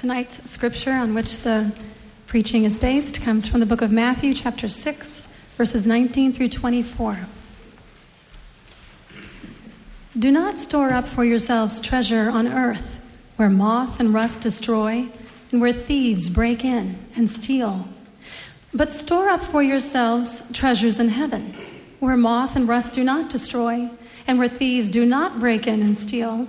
Tonight's scripture on which the preaching is based comes from the book of Matthew, chapter 6, verses 19 through 24. Do not store up for yourselves treasure on earth, where moth and rust destroy, and where thieves break in and steal. But store up for yourselves treasures in heaven, where moth and rust do not destroy, and where thieves do not break in and steal.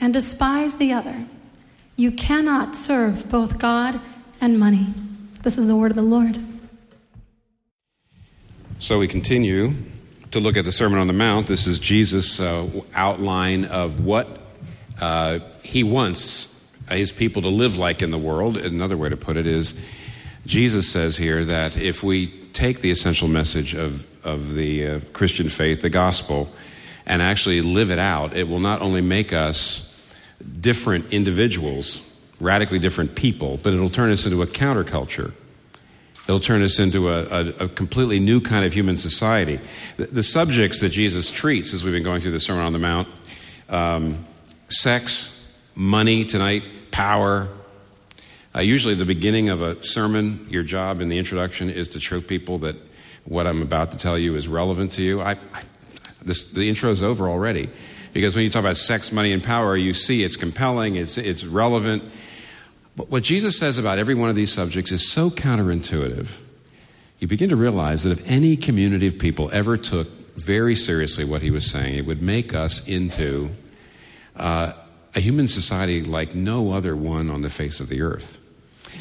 and despise the other. You cannot serve both God and money. This is the word of the Lord. So we continue to look at the Sermon on the Mount. This is Jesus' uh, outline of what uh, he wants his people to live like in the world. Another way to put it is Jesus says here that if we take the essential message of, of the uh, Christian faith, the gospel, and actually live it out, it will not only make us different individuals, radically different people, but it'll turn us into a counterculture. It'll turn us into a, a, a completely new kind of human society. The, the, subjects that Jesus treats as we've been going through the Sermon on the Mount um, sex, money tonight, power. Uh, usually, the beginning of a sermon, your job in the introduction is to show people that what I'm about to tell you is relevant to you. I, I, this, the intro is over already. Because when you talk about sex, money, and power, you see it's compelling, it's, it's relevant. But what Jesus says about every one of these subjects is so counterintuitive. You begin to realize that if any community of people ever took very seriously what he was saying, it would make us into uh, a human society like no other one on the face of the earth.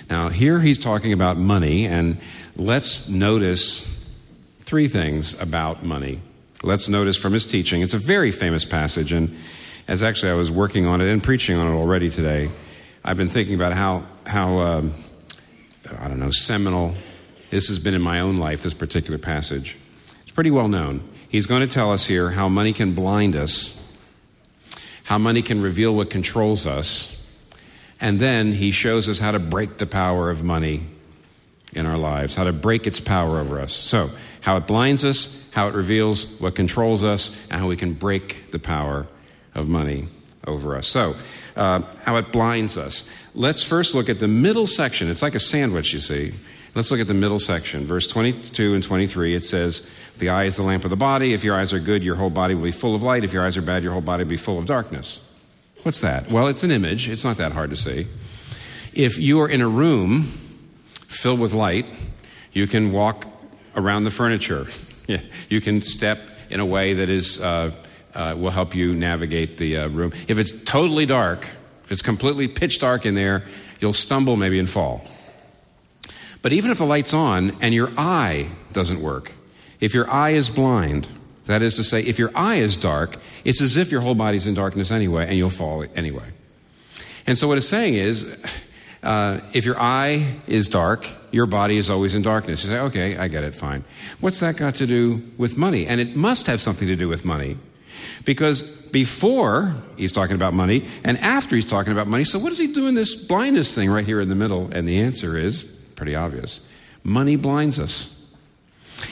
Now, here he's talking about money, and let's notice three things about money Let's notice from his teaching, it's a very famous passage, and as actually I was working on it and preaching on it already today, I've been thinking about how, how um, I don't know, seminal this has been in my own life, this particular passage. It's pretty well known. He's going to tell us here how money can blind us, how money can reveal what controls us, and then he shows us how to break the power of money in our lives, how to break its power over us. So, how it blinds us, how it reveals what controls us, and how we can break the power of money over us. So, uh, how it blinds us. Let's first look at the middle section. It's like a sandwich, you see. Let's look at the middle section. Verse 22 and 23, it says, The eye is the lamp of the body. If your eyes are good, your whole body will be full of light. If your eyes are bad, your whole body will be full of darkness. What's that? Well, it's an image. It's not that hard to see. If you are in a room filled with light, you can walk around the furniture. you can step in a way that is, uh, uh, will help you navigate the uh, room. If it's totally dark, if it's completely pitch dark in there, you'll stumble maybe and fall. But even if the light's on and your eye doesn't work, if your eye is blind, that is to say, if your eye is dark, it's as if your whole body's in darkness anyway, and you'll fall anyway. And so what it's saying is, uh, if your eye is dark, your body is always in darkness. You say, okay, I get it, fine. What's that got to do with money? And it must have something to do with money. Because before he's talking about money, and after he's talking about money, so what is he doing this blindness thing right here in the middle? And the answer is pretty obvious money blinds us.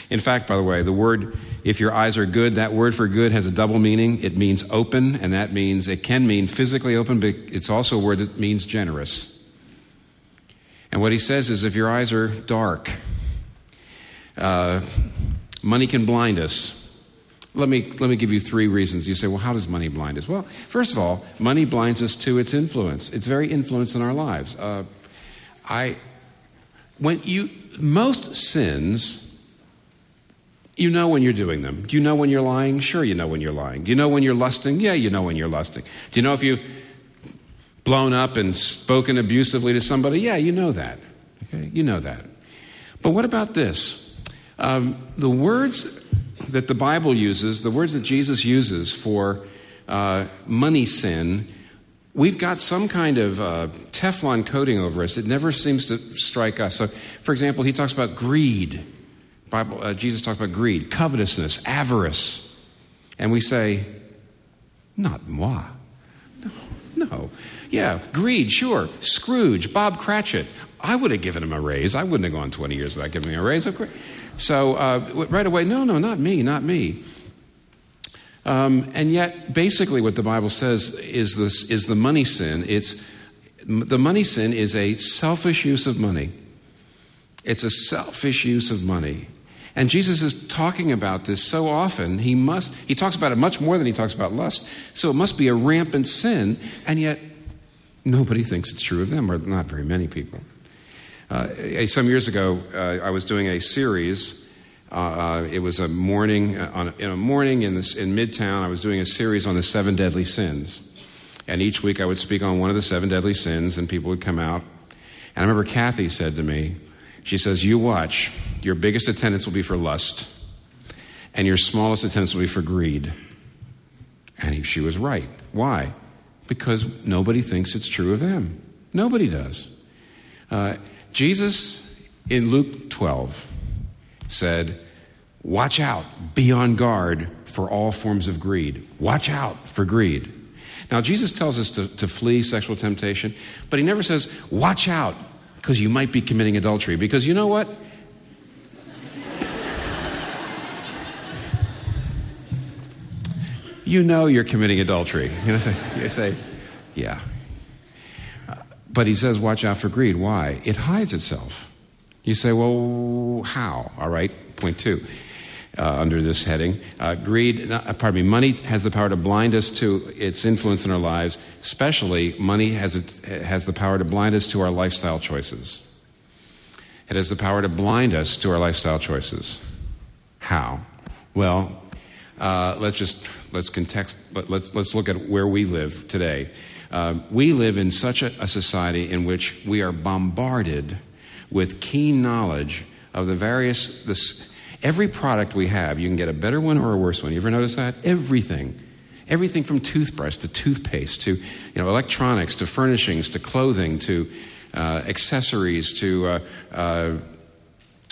In fact, by the way, the word, if your eyes are good, that word for good has a double meaning. It means open, and that means it can mean physically open, but it's also a word that means generous. And what he says is if your eyes are dark, uh, money can blind us. Let me, let me give you three reasons. You say, well, how does money blind us? Well, first of all, money blinds us to its influence. It's very influence in our lives. Uh, I, when you, most sins, you know when you're doing them. Do you know when you're lying? Sure, you know when you're lying. Do you know when you're lusting? Yeah, you know when you're lusting. Do you know if you blown up and spoken abusively to somebody, yeah, you know that. Okay, you know that. But what about this? Um, the words that the Bible uses, the words that Jesus uses for uh, money sin, we've got some kind of uh, Teflon coating over us. It never seems to strike us. So, for example, he talks about greed. Bible, uh, Jesus talks about greed, covetousness, avarice. And we say, not moi. No, no. Yeah, greed, sure. Scrooge, Bob Cratchit. I would have given him a raise. I wouldn't have gone 20 years without giving him a raise. Of course. So uh, right away, no, no, not me, not me. Um, and yet, basically, what the Bible says is this is the money sin. It's the money sin is a selfish use of money. It's a selfish use of money. And Jesus is talking about this so often, he must he talks about it much more than he talks about lust. So it must be a rampant sin, and yet nobody thinks it's true of them, or not very many people. Uh, some years ago, uh, I was doing a series uh, it was a morning, uh, on, in a morning in, this, in Midtown, I was doing a series on the seven deadly sins. And each week I would speak on one of the seven deadly sins, and people would come out. And I remember Kathy said to me, she says, You watch, your biggest attendance will be for lust, and your smallest attendance will be for greed. And he, she was right. Why? Because nobody thinks it's true of them. Nobody does. Uh, Jesus in Luke 12 said, Watch out, be on guard for all forms of greed. Watch out for greed. Now, Jesus tells us to, to flee sexual temptation, but he never says, Watch out, because you might be committing adultery. Because you know what? You know you're committing adultery. You know, you say, Yeah. But he says, Watch out for greed. Why? It hides itself. You say, Well, how? All right, point two uh, under this heading. Uh, greed, uh, pardon me, money has the power to blind us to its influence in our lives. Especially, money has, it, has the power to blind us to our lifestyle choices. It has the power to blind us to our lifestyle choices. How? Well, uh, let's just let's context. Let, let's let's look at where we live today. Uh, we live in such a, a society in which we are bombarded with keen knowledge of the various this, Every product we have, you can get a better one or a worse one. You ever notice that? Everything. Everything from toothbrush to toothpaste to you know, electronics to furnishings to clothing to uh, accessories to uh,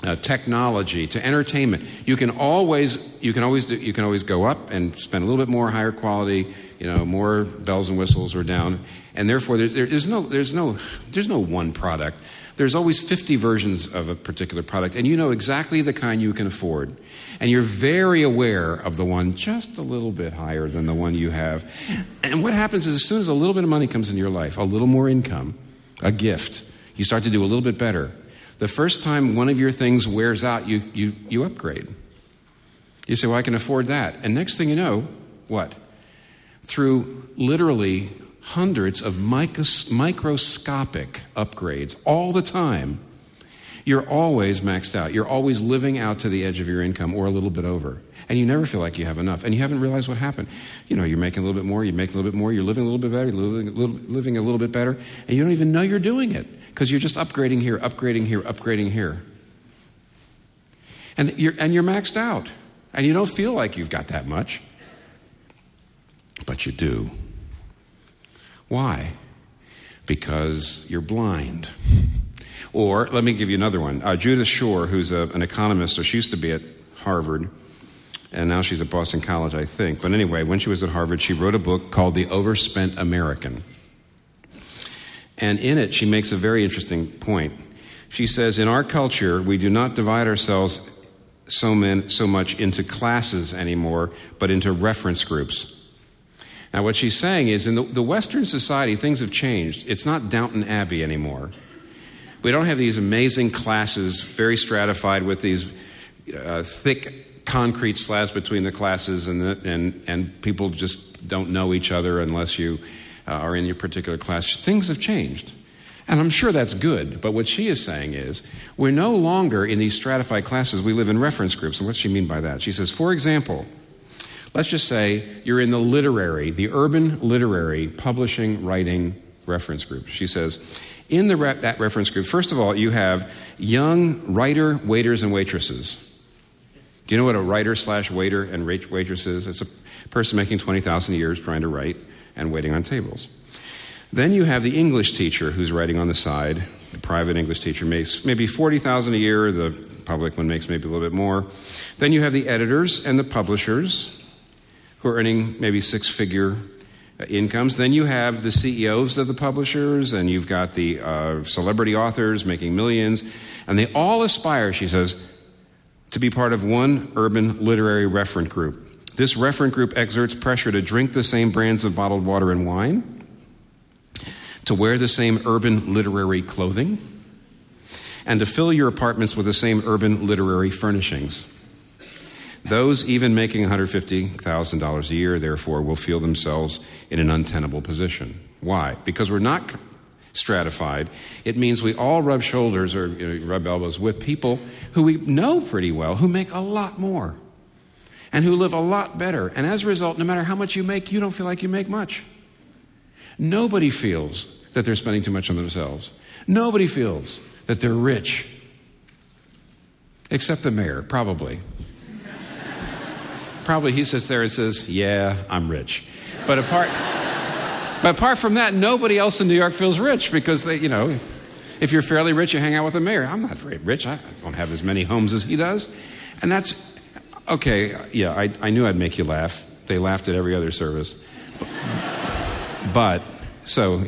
uh, technology to entertainment. You can always you can always do, you can always go up and spend a little bit more higher quality, you know, more bells and whistles or down, and therefore there, there's no there's no there's no one product there's always 50 versions of a particular product, and you know exactly the kind you can afford. And you're very aware of the one just a little bit higher than the one you have. And what happens is, as soon as a little bit of money comes into your life, a little more income, a gift, you start to do a little bit better. The first time one of your things wears out, you, you, you upgrade. You say, Well, I can afford that. And next thing you know, what? Through literally hundreds of microscopic upgrades all the time, you're always maxed out. You're always living out to the edge of your income or a little bit over. And you never feel like you have enough. And you haven't realized what happened. You know, you're making a little bit more, you're making a little bit more, you're living a little bit better, you're living a little, living a little bit better, and you don't even know you're doing it because you're just upgrading here, upgrading here, upgrading here. And you're, and you're maxed out. And you don't feel like you've got that much, but you do. Why? Because you're blind. Or let me give you another one. Uh, Judith Schor, who's a, an economist, or she used to be at Harvard, and now she's at Boston College, I think. But anyway, when she was at Harvard, she wrote a book called The Overspent American. And in it, she makes a very interesting point. She says, In our culture, we do not divide ourselves so, men, so much into classes anymore, but into reference groups. Now, what she's saying is in the, the Western society, things have changed. It's not Downton Abbey anymore. We don't have these amazing classes, very stratified with these uh, thick concrete slabs between the classes, and, the, and, and people just don't know each other unless you uh, are in your particular class. Things have changed. And I'm sure that's good, but what she is saying is we're no longer in these stratified classes, we live in reference groups. And what she mean by that? She says, for example, Let's just say you're in the literary, the urban literary publishing writing reference group. She says, in the re- that reference group, first of all, you have young writer, waiters, and waitresses. Do you know what a writer slash waiter and waitress is? It's a person making 20,000 a year trying to write and waiting on tables. Then you have the English teacher who's writing on the side. The private English teacher makes maybe 40,000 a year, the public one makes maybe a little bit more. Then you have the editors and the publishers who are earning maybe six figure uh, incomes. Then you have the CEOs of the publishers, and you've got the uh, celebrity authors making millions. And they all aspire, she says, to be part of one urban literary referent group. This referent group exerts pressure to drink the same brands of bottled water and wine, to wear the same urban literary clothing, and to fill your apartments with the same urban literary furnishings. Those even making $150,000 a year, therefore, will feel themselves in an untenable position. Why? Because we're not stratified. It means we all rub shoulders or you know, rub elbows with people who we know pretty well, who make a lot more and who live a lot better. And as a result, no matter how much you make, you don't feel like you make much. Nobody feels that they're spending too much on themselves. Nobody feels that they're rich. Except the mayor, probably. probably he sits there and says, Yeah, I'm rich. But apart, but apart from that, nobody else in New York feels rich because they, you know, if you're fairly rich, you hang out with the mayor. I'm not very rich. I don't have as many homes as he does. And that's okay. Yeah, I, I knew I'd make you laugh. They laughed at every other service. But, so,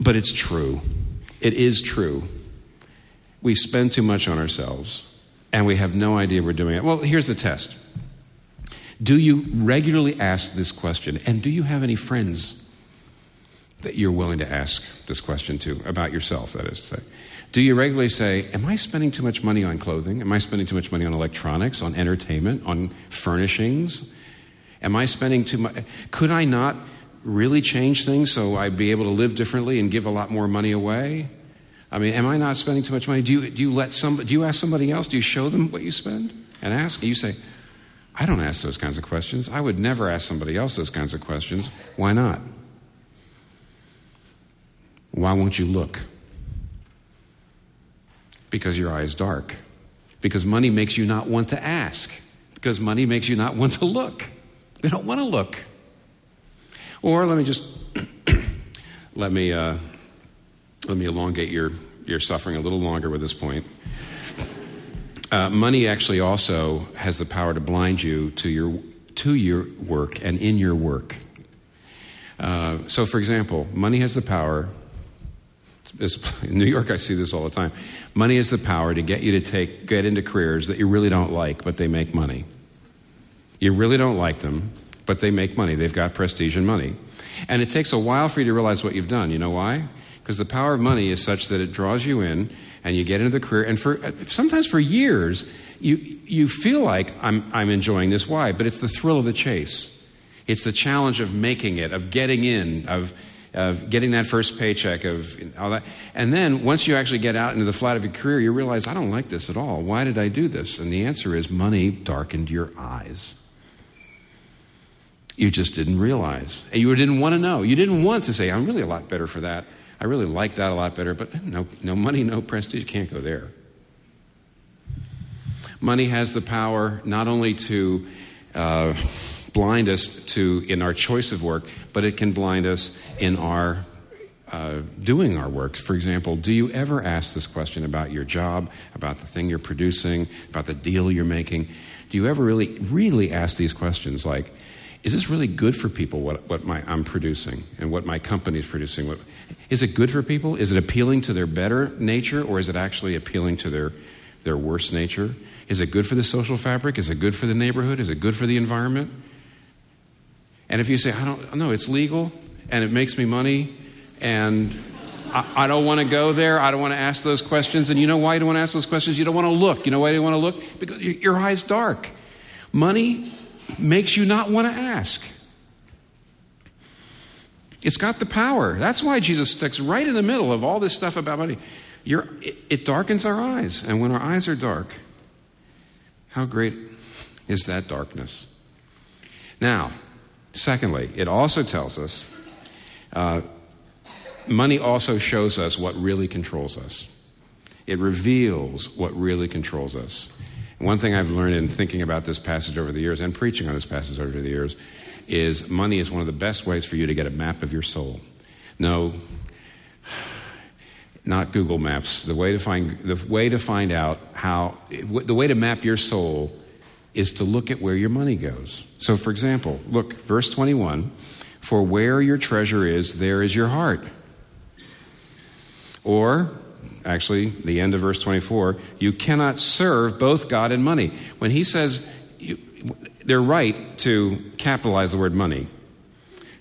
but it's true. It is true. We spend too much on ourselves and we have no idea we're doing it. Well, here's the test Do you regularly ask this question? And do you have any friends that you're willing to ask this question to about yourself, that is to say? Do you regularly say, Am I spending too much money on clothing? Am I spending too much money on electronics, on entertainment, on furnishings? Am I spending too much? Could I not really change things so I'd be able to live differently and give a lot more money away? I mean, am I not spending too much money? Do you, do you let somebody, do you ask somebody else? Do you show them what you spend and ask? You say, I don't ask those kinds of questions. I would never ask somebody else those kinds of questions. Why not? Why won't you look? Because your eye is dark. Because money makes you not want to ask. Because money makes you not want to look. They don't want to look. Or let me just let me uh, let me elongate your your suffering a little longer with this point. Uh, money actually also has the power to blind you to your to your work and in your work. Uh, so, for example, money has the power. In New York, I see this all the time. Money is the power to get you to take get into careers that you really don't like, but they make money. You really don't like them, but they make money. They've got prestige and money. And it takes a while for you to realize what you've done. You know why? Because the power of money is such that it draws you in and you get into the career. And for sometimes for years, you, you feel like I'm, I'm enjoying this. Why? But it's the thrill of the chase. It's the challenge of making it, of getting in, of, of getting that first paycheck, of all that. And then once you actually get out into the flat of your career, you realize, I don't like this at all. Why did I do this? And the answer is money darkened your eyes. You just didn't realize. And you didn't want to know. You didn't want to say, I'm really a lot better for that. I really like that a lot better, but no, no money, no prestige, can't go there. Money has the power not only to uh, blind us to in our choice of work, but it can blind us in our uh, doing our work. For example, do you ever ask this question about your job, about the thing you're producing, about the deal you're making? Do you ever really, really ask these questions like, is this really good for people what, what my, I'm producing and what my company is producing? What, is it good for people? Is it appealing to their better nature or is it actually appealing to their, their worse nature? Is it good for the social fabric? Is it good for the neighborhood? Is it good for the environment? And if you say, I don't know, it's legal and it makes me money and I, I don't want to go there, I don't want to ask those questions. And you know why you don't want to ask those questions? You don't want to look. You know why you don't want to look? Because your, eye's dark. Money makes you not want to ask. It's got the power. That's why Jesus sticks right in the middle of all this stuff about money. It, it darkens our eyes. And when our eyes are dark, how great is that darkness? Now, secondly, it also tells us uh, money also shows us what really controls us. It reveals what really controls us. One thing I've learned in thinking about this passage over the years and preaching on this passage over the years is money is one of the best ways for you to get a map of your soul. No, not Google Maps. The way to find the way to find out how the way to map your soul is to look at where your money goes. So, for example, look, verse 21 For where your treasure is, there is your heart. Or, actually, the end of verse 24, you cannot serve both God and money. When he says, you, they're right to capitalize the word money.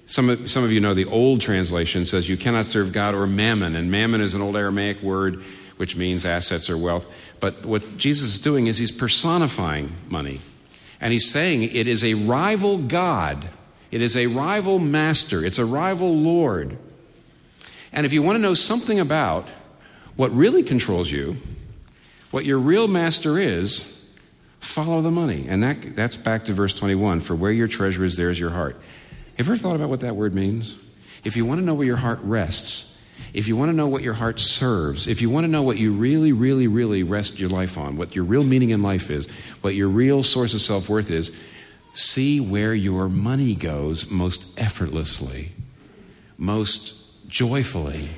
Some of, some of you know the old translation says you cannot serve God or mammon, and mammon is an old Aramaic word which means assets or wealth. But what Jesus is doing is he's personifying money. And he's saying it is a rival God, it is a rival master, it's a rival Lord. And if you want to know something about what really controls you, what your real master is, follow the money. And that, that's back to verse 21 for where your treasure is, there is your heart. Have you ever thought about what that word means? If you want to know where your heart rests, if you want to know what your heart serves, if you want to know what you really, really, really rest your life on, what your real meaning in life is, what your real source of self worth is, see where your money goes most effortlessly, most joyfully.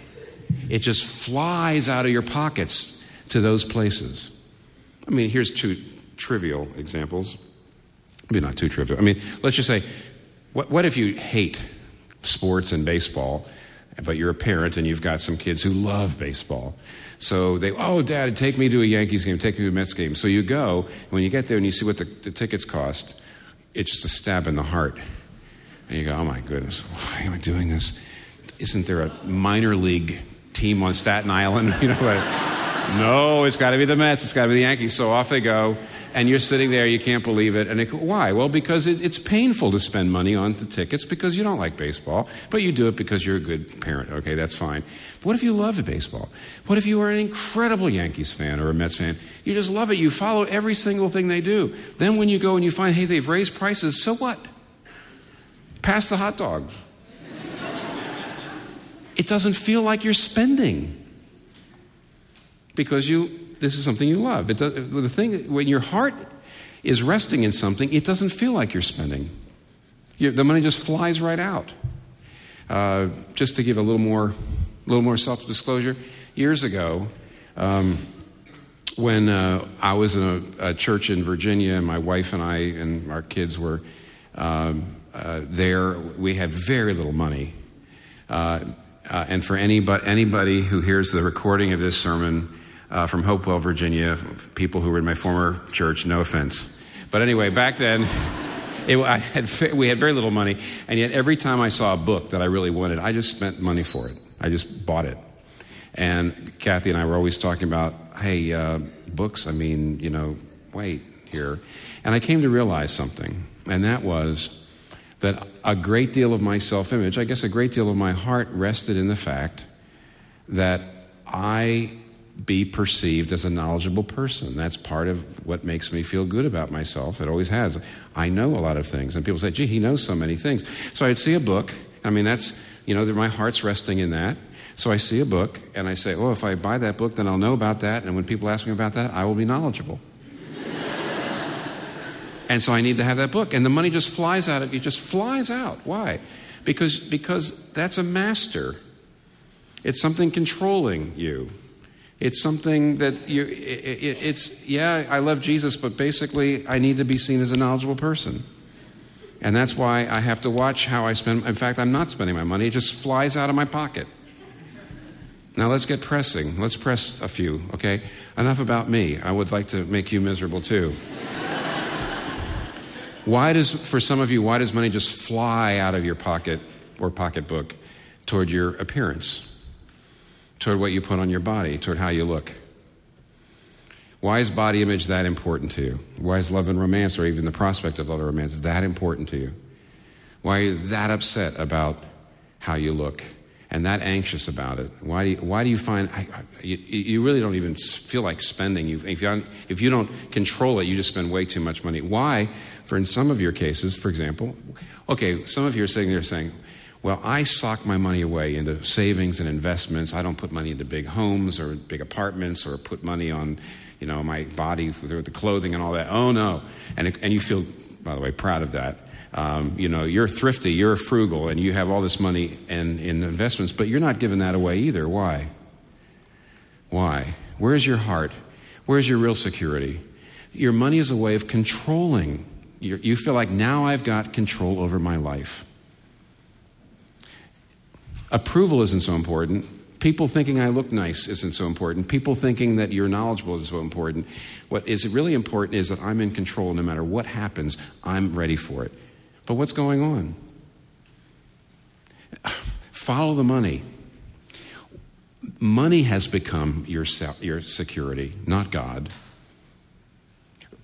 It just flies out of your pockets to those places. I mean, here's two trivial examples. Maybe not too trivial. I mean, let's just say, what, what if you hate sports and baseball? But you're a parent and you've got some kids who love baseball. So they, oh, dad, take me to a Yankees game, take me to a Mets game. So you go, when you get there and you see what the, the tickets cost, it's just a stab in the heart. And you go, oh my goodness, why am I doing this? Isn't there a minor league team on Staten Island? You know, like, no, it's got to be the Mets, it's got to be the Yankees. So off they go and you're sitting there, you can't believe it. And it, why? Well, because it, it's painful to spend money on the tickets because you don't like baseball, but you do it because you're a good parent. Okay, that's fine. But what if you love baseball? What if you are an incredible Yankees fan or a Mets fan? You just love it. You follow every single thing they do. Then when you go and you find, hey, they've raised prices, so what? Pass the hot dog. it doesn't feel like you're spending because you this is something you love. It does, the thing, when your heart is resting in something, it doesn't feel like you're spending. You, the money just flies right out. Uh, just to give a little more, little more self-disclosure, years ago, um, when uh, I was in a, a, church in Virginia, and my wife and I and our kids were um, uh, there, we had very little money. Uh, uh, and for anybody, anybody who hears the recording of this sermon, uh, from Hopewell, Virginia, people who were in my former church, no offense. But anyway, back then, it, had, we had very little money, and yet every time I saw a book that I really wanted, I just spent money for it. I just bought it. And Kathy and I were always talking about, hey, uh, books, I mean, you know, wait here. And I came to realize something, and that was that a great deal of my self image, I guess a great deal of my heart, rested in the fact that I be perceived as a knowledgeable person. That's part of what makes me feel good about myself. It always has. I know a lot of things. And people say, gee, he knows so many things. So I'd see a book. I mean, that's, you know, my heart's resting in that. So I see a book and I say, oh, if I buy that book, then I'll know about that. And when people ask me about that, I will be knowledgeable. and so I need to have that book. And the money just flies out of it just flies out. Why? Because, because that's a master. It's something controlling you. It's something that you, it, it, it's, yeah, I love Jesus, but basically I need to be seen as a knowledgeable person. And that's why I have to watch how I spend. In fact, I'm not spending my money, it just flies out of my pocket. Now let's get pressing. Let's press a few, okay? Enough about me. I would like to make you miserable too. why does, for some of you, why does money just fly out of your pocket or pocketbook toward your appearance? Toward what you put on your body, toward how you look. Why is body image that important to you? Why is love and romance, or even the prospect of love and romance, that important to you? Why are you that upset about how you look and that anxious about it? Why do you, why do you find I, you, you, really don't even feel like spending? You, if, you, if you don't control it, you just spend way too much money. Why? For in some of your cases, for example, okay, some of you are sitting there saying, well, I sock my money away into savings and investments. I don't put money into big homes or big apartments or put money on, you know, my body with the clothing and all that. Oh no, and and you feel, by the way, proud of that. um, you know, you're thrifty, you're frugal, and you have all this money in, in investments, but you're not giving that away either. Why? Why? Where's your heart? Where's your real security? Your money is a way of controlling. you you feel like now I've got control over my life. Approval isn't so important. People thinking I look nice isn't so important. People thinking that you're knowledgeable isn't so important. What is really important is that I'm in control no matter what happens, I'm ready for it. But what's going on? Follow the money. Money has become your, your security, not God.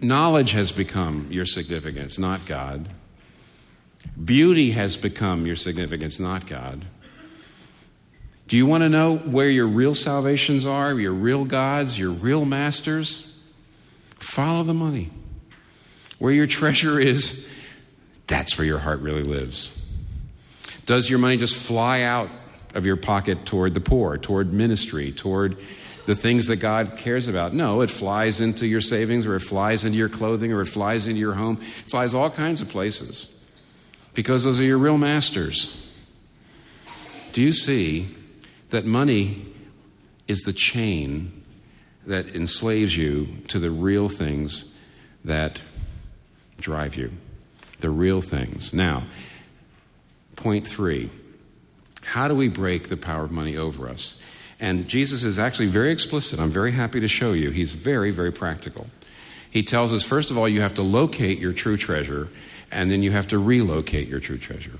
Knowledge has become your significance, not God. Beauty has become your significance, not God. Do you want to know where your real salvations are, your real gods, your real masters? Follow the money. Where your treasure is, that's where your heart really lives. Does your money just fly out of your pocket toward the poor, toward ministry, toward the things that God cares about? No, it flies into your savings, or it flies into your clothing, or it flies into your home. It flies all kinds of places because those are your real masters. Do you see that money is the chain that enslaves you to the real things that drive you? the real things. Now, point three how do we break the power of money over us? And Jesus is actually very explicit. I'm very happy to show you. He's very, very practical. He tells us, first of all, you have to locate your true treasure, and then you have to relocate your true treasure.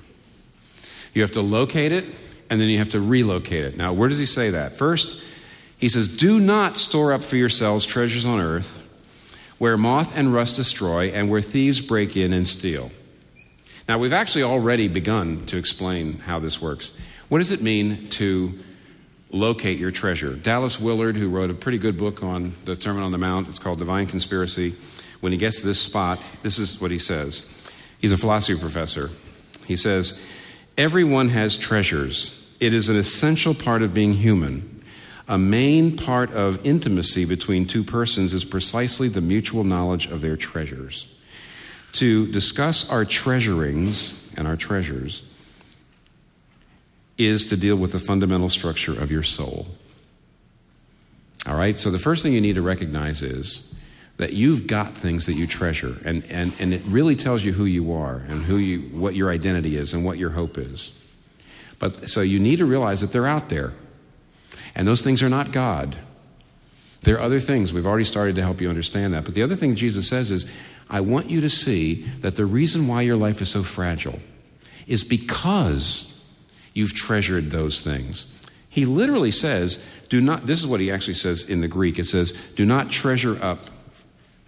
You have to locate it, and then you have to relocate it. Now, where does he say that? First, he says, Do not store up for yourselves treasures on earth where moth and rust destroy, and where thieves break in and steal. Now, we've actually already begun to explain how this works. What does it mean to locate your treasure? Dallas Willard, who wrote a pretty good book on the Sermon on the Mount, it's called Divine Conspiracy. When he gets to this spot, this is what he says. He's a philosophy professor. He says, Everyone has treasures. It is an essential part of being human. A main part of intimacy between two persons is precisely the mutual knowledge of their treasures. To discuss our treasurings and our treasures is to deal with the fundamental structure of your soul. All right, so the first thing you need to recognize is that you've got things that you treasure, and, and, and it really tells you who you are and who you, what your identity is and what your hope is. But so you need to realize that they're out there. And those things are not God. There are other things. We've already started to help you understand that. But the other thing Jesus says is, I want you to see that the reason why your life is so fragile is because you've treasured those things. He literally says, do not, this is what he actually says in the Greek. It says, do not treasure up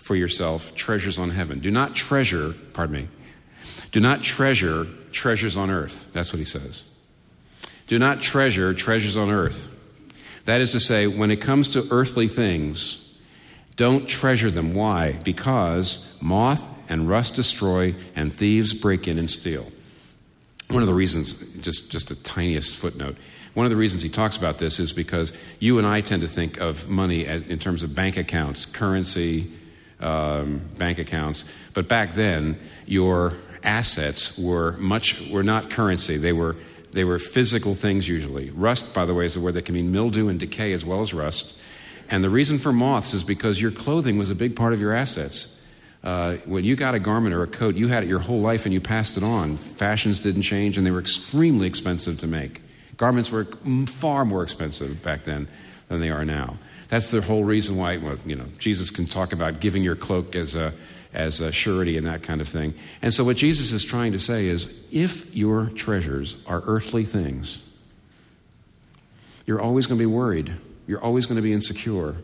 for yourself treasures on heaven. Do not treasure, pardon me, do not treasure treasures on earth. That's what he says. Do not treasure treasures on earth that is to say, when it comes to earthly things, don't treasure them. Why? Because moth and rust destroy, and thieves break in and steal. One of the reasons, just, just a tiniest footnote, one of the reasons he talks about this is because you and I tend to think of money in terms of bank accounts, currency, um, bank accounts. But back then, your assets were much were not currency; they were they were physical things usually. Rust, by the way, is a word that can mean mildew and decay as well as rust. And the reason for moths is because your clothing was a big part of your assets. Uh, when you got a garment or a coat, you had it your whole life and you passed it on. Fashions didn't change and they were extremely expensive to make. Garments were far more expensive back then than they are now. That's the whole reason why, well, you know, Jesus can talk about giving your cloak as a, as a surety and that kind of thing. And so, what Jesus is trying to say is if your treasures are earthly things, you're always going to be worried. You're always going to be insecure.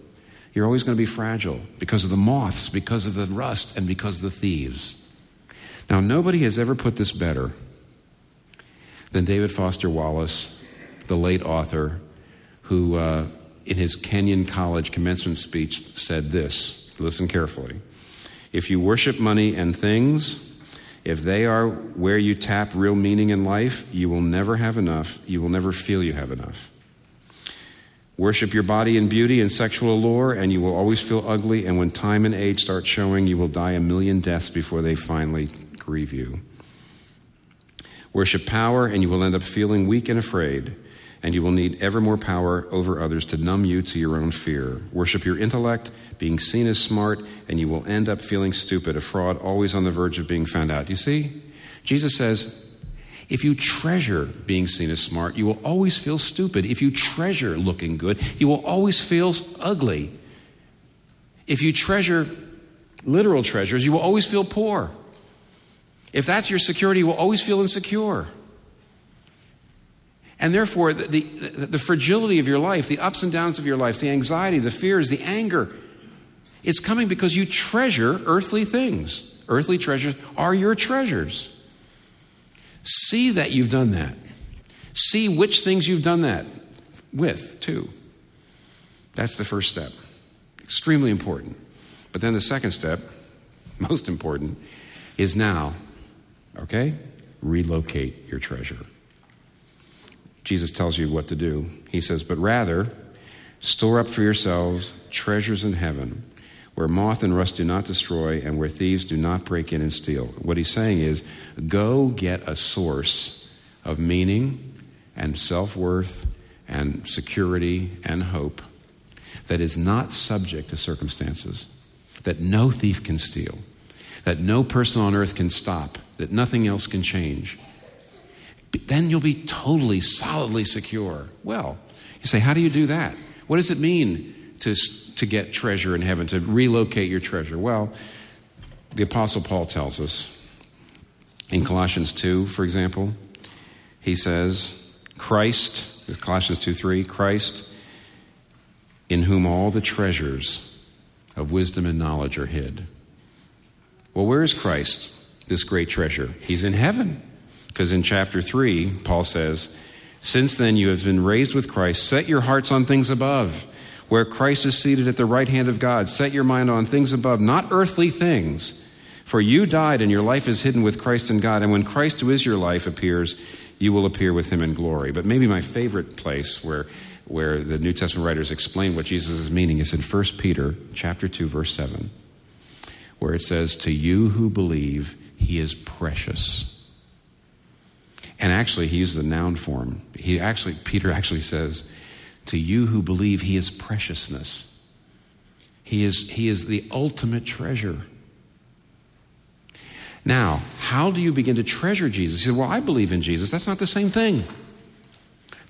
You're always going to be fragile because of the moths, because of the rust, and because of the thieves. Now, nobody has ever put this better than David Foster Wallace, the late author, who, uh, in his Kenyon College commencement speech, said this. Listen carefully. If you worship money and things, if they are where you tap real meaning in life, you will never have enough. You will never feel you have enough. Worship your body in beauty and sexual allure, and you will always feel ugly. And when time and age start showing, you will die a million deaths before they finally grieve you. Worship power, and you will end up feeling weak and afraid, and you will need ever more power over others to numb you to your own fear. Worship your intellect, being seen as smart, and you will end up feeling stupid, a fraud, always on the verge of being found out. You see? Jesus says, if you treasure being seen as smart, you will always feel stupid. If you treasure looking good, you will always feel ugly. If you treasure literal treasures, you will always feel poor. If that's your security, you will always feel insecure. And therefore, the, the, the, fragility of your life, the ups and downs of your life, the anxiety, the fears, the anger, it's coming because you treasure earthly things. Earthly treasures are your treasures. See that you've done that. See which things you've done that with, too. That's the first step. Extremely important. But then the second step, most important, is now, okay? Relocate your treasure. Jesus tells you what to do. He says, But rather, store up for yourselves treasures in heaven where moth and rust do not destroy and where thieves do not break in and steal. What he's saying is go get a source of meaning and self worth and security and hope that is not subject to circumstances, that no thief can steal, that no person on earth can stop, that nothing else can change. Then you'll be totally, solidly secure. Well, you say, how do you do that? What does it mean to to get treasure in heaven, to relocate your treasure? Well, the Apostle Paul tells us in Colossians 2, for example, he says, Christ, Colossians 2 3, Christ, in whom all the treasures of wisdom and knowledge are hid. Well, where is Christ, this great treasure? He's in heaven. Because in chapter 3, Paul says, Since then you have been raised with Christ, set your hearts on things above where Christ is seated at the right hand of God. Set your mind on things above, not earthly things. For you died, and your life is hidden with Christ in God. And when Christ, who is your life, appears, you will appear with him in glory. But maybe my favorite place where, where the New Testament writers explain what Jesus is meaning is in 1 Peter chapter 2, verse 7, where it says, To you who believe, he is precious. And actually, he uses the noun form. He actually, Peter actually says, to you who believe he is preciousness. He is, he is the ultimate treasure. Now, how do you begin to treasure Jesus? He said, Well, I believe in Jesus. That's not the same thing.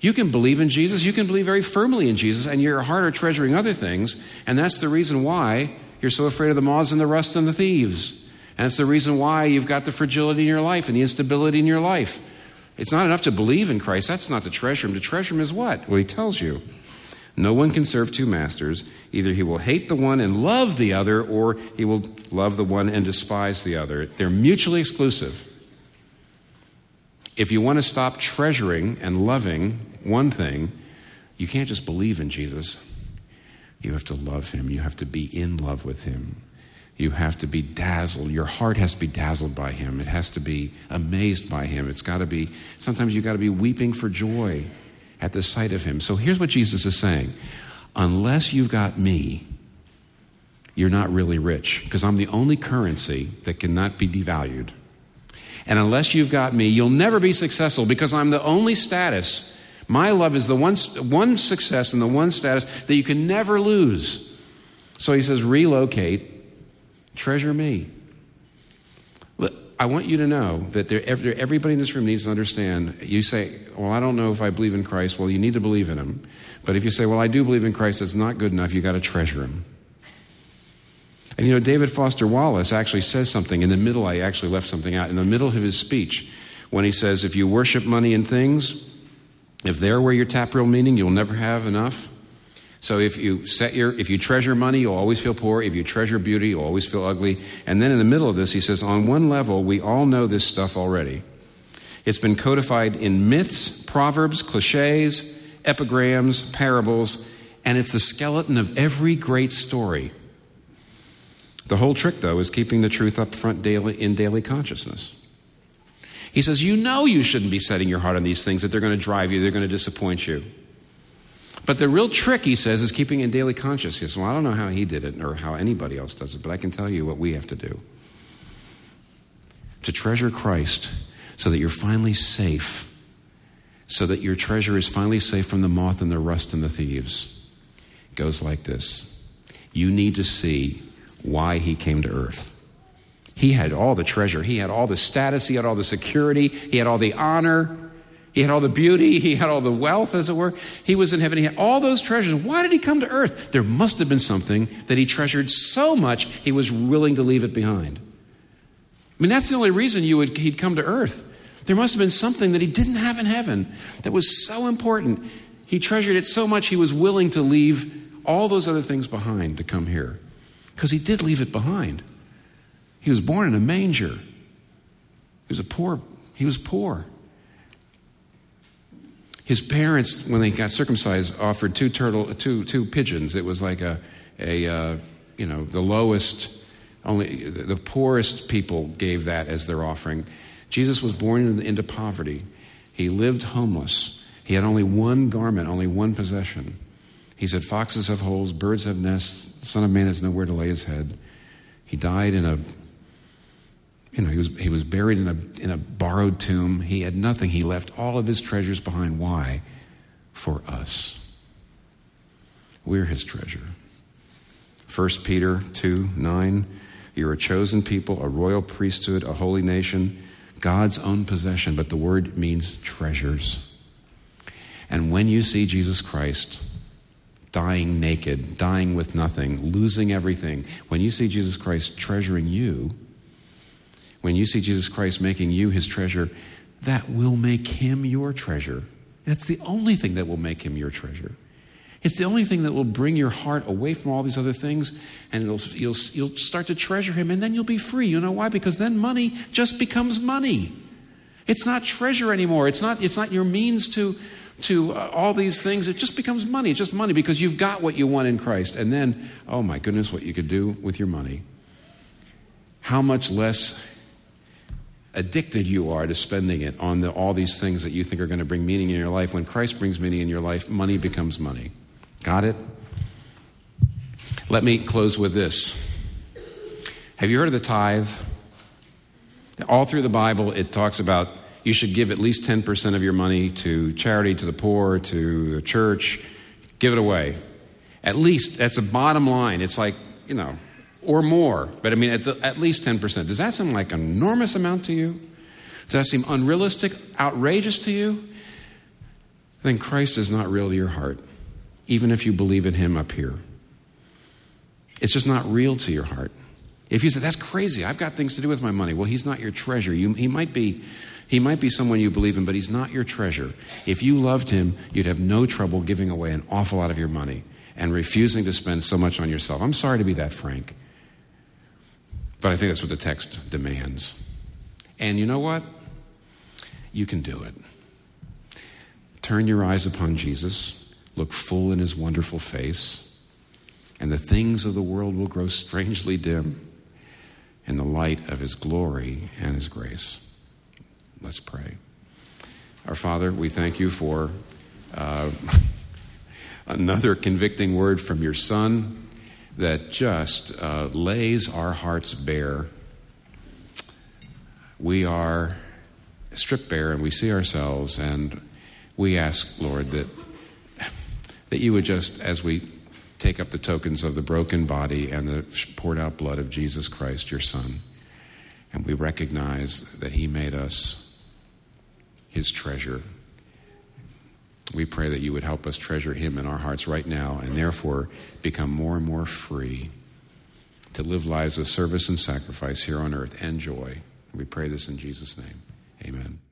You can believe in Jesus, you can believe very firmly in Jesus, and your heart are treasuring other things, and that's the reason why you're so afraid of the moths and the rust and the thieves. And it's the reason why you've got the fragility in your life and the instability in your life. It's not enough to believe in Christ. That's not to treasure him. To treasure him is what? Well, he tells you. No one can serve two masters. Either he will hate the one and love the other, or he will love the one and despise the other. They're mutually exclusive. If you want to stop treasuring and loving one thing, you can't just believe in Jesus. You have to love him. You have to be in love with him. You have to be dazzled. Your heart has to be dazzled by him. It has to be amazed by him. It's got to be, sometimes you've got to be weeping for joy at the sight of him. So here's what Jesus is saying Unless you've got me, you're not really rich because I'm the only currency that cannot be devalued. And unless you've got me, you'll never be successful because I'm the only status. My love is the one, one success and the one status that you can never lose. So he says, relocate Treasure me. I want you to know that there, everybody in this room needs to understand. You say, Well, I don't know if I believe in Christ. Well, you need to believe in Him. But if you say, Well, I do believe in Christ, it's not good enough. You've got to treasure Him. And you know, David Foster Wallace actually says something in the middle. I actually left something out. In the middle of his speech, when he says, If you worship money and things, if they're where your tap real meaning, you'll never have enough. So if you set your, if you treasure money, you'll always feel poor. If you treasure beauty, you'll always feel ugly. And then in the middle of this, he says, on one level, we all know this stuff already. It's been codified in myths, proverbs, cliches, epigrams, parables, and it's the skeleton of every great story. The whole trick, though, is keeping the truth up front daily in daily consciousness. He says, You know you shouldn't be setting your heart on these things, that they're going to drive you, they're going to disappoint you. But the real trick, he says, is keeping in daily consciousness. Well, I don't know how he did it or how anybody else does it, but I can tell you what we have to do. To treasure Christ, so that you're finally safe, so that your treasure is finally safe from the moth and the rust and the thieves. It goes like this You need to see why he came to earth. He had all the treasure, he had all the status, he had all the security, he had all the honor. He had all the beauty, he had all the wealth, as it were. He was in heaven, he had all those treasures. Why did he come to earth? There must have been something that he treasured so much he was willing to leave it behind. I mean, that's the only reason you would, he'd come to earth. There must have been something that he didn't have in heaven that was so important. He treasured it so much he was willing to leave all those other things behind to come here. Because he did leave it behind. He was born in a manger. He was a poor, he was poor. His parents, when they got circumcised, offered two turtle, two, two pigeons. It was like a, a uh, you know, the lowest, only the poorest people gave that as their offering. Jesus was born into poverty. He lived homeless. He had only one garment, only one possession. He said, Foxes have holes, birds have nests, Son of Man has nowhere to lay his head. He died in a you know, he was, he was buried in a, in a borrowed tomb. He had nothing. He left all of his treasures behind. Why? For us. We're his treasure. 1 Peter 2 9. You're a chosen people, a royal priesthood, a holy nation, God's own possession, but the word means treasures. And when you see Jesus Christ dying naked, dying with nothing, losing everything, when you see Jesus Christ treasuring you, when you see Jesus Christ making you his treasure, that will make him your treasure. That's the only thing that will make him your treasure. It's the only thing that will bring your heart away from all these other things, and you'll, you'll start to treasure him, and then you'll be free. You know why? Because then money just becomes money. It's not treasure anymore. It's not, it's not your means to, to uh, all these things. It just becomes money. It's just money because you've got what you want in Christ. And then, oh my goodness, what you could do with your money. How much less addicted you are to spending it on the, all these things that you think are going to bring meaning in your life. When Christ brings meaning in your life, money becomes money. Got it? Let me close with this. Have you heard of the tithe? All through the Bible, it talks about you should give at least 10% of your money to charity, to the poor, to the church. Give it away. At least, that's the bottom line. It's like, you know, or more, but I mean at, the, at least 10%. Does that seem like an enormous amount to you? Does that seem unrealistic, outrageous to you? Then Christ is not real to your heart, even if you believe in Him up here. It's just not real to your heart. If you say, that's crazy, I've got things to do with my money, well, He's not your treasure. You, he, might be, he might be someone you believe in, but He's not your treasure. If you loved Him, you'd have no trouble giving away an awful lot of your money and refusing to spend so much on yourself. I'm sorry to be that frank. But I think that's what the text demands. And you know what? You can do it. Turn your eyes upon Jesus, look full in his wonderful face, and the things of the world will grow strangely dim in the light of his glory and his grace. Let's pray. Our Father, we thank you for uh, another convicting word from your Son that just uh, lays our hearts bare. We are stripped bare and we see ourselves, and we ask, Lord, that, that you would just, as we take up the tokens of the broken body and the poured out blood of Jesus Christ, your Son, and we recognize that He made us His treasure we pray that you would help us treasure him in our hearts right now and therefore become more and more free to live lives of service and sacrifice here on earth and joy. We pray this in Jesus' name. Amen.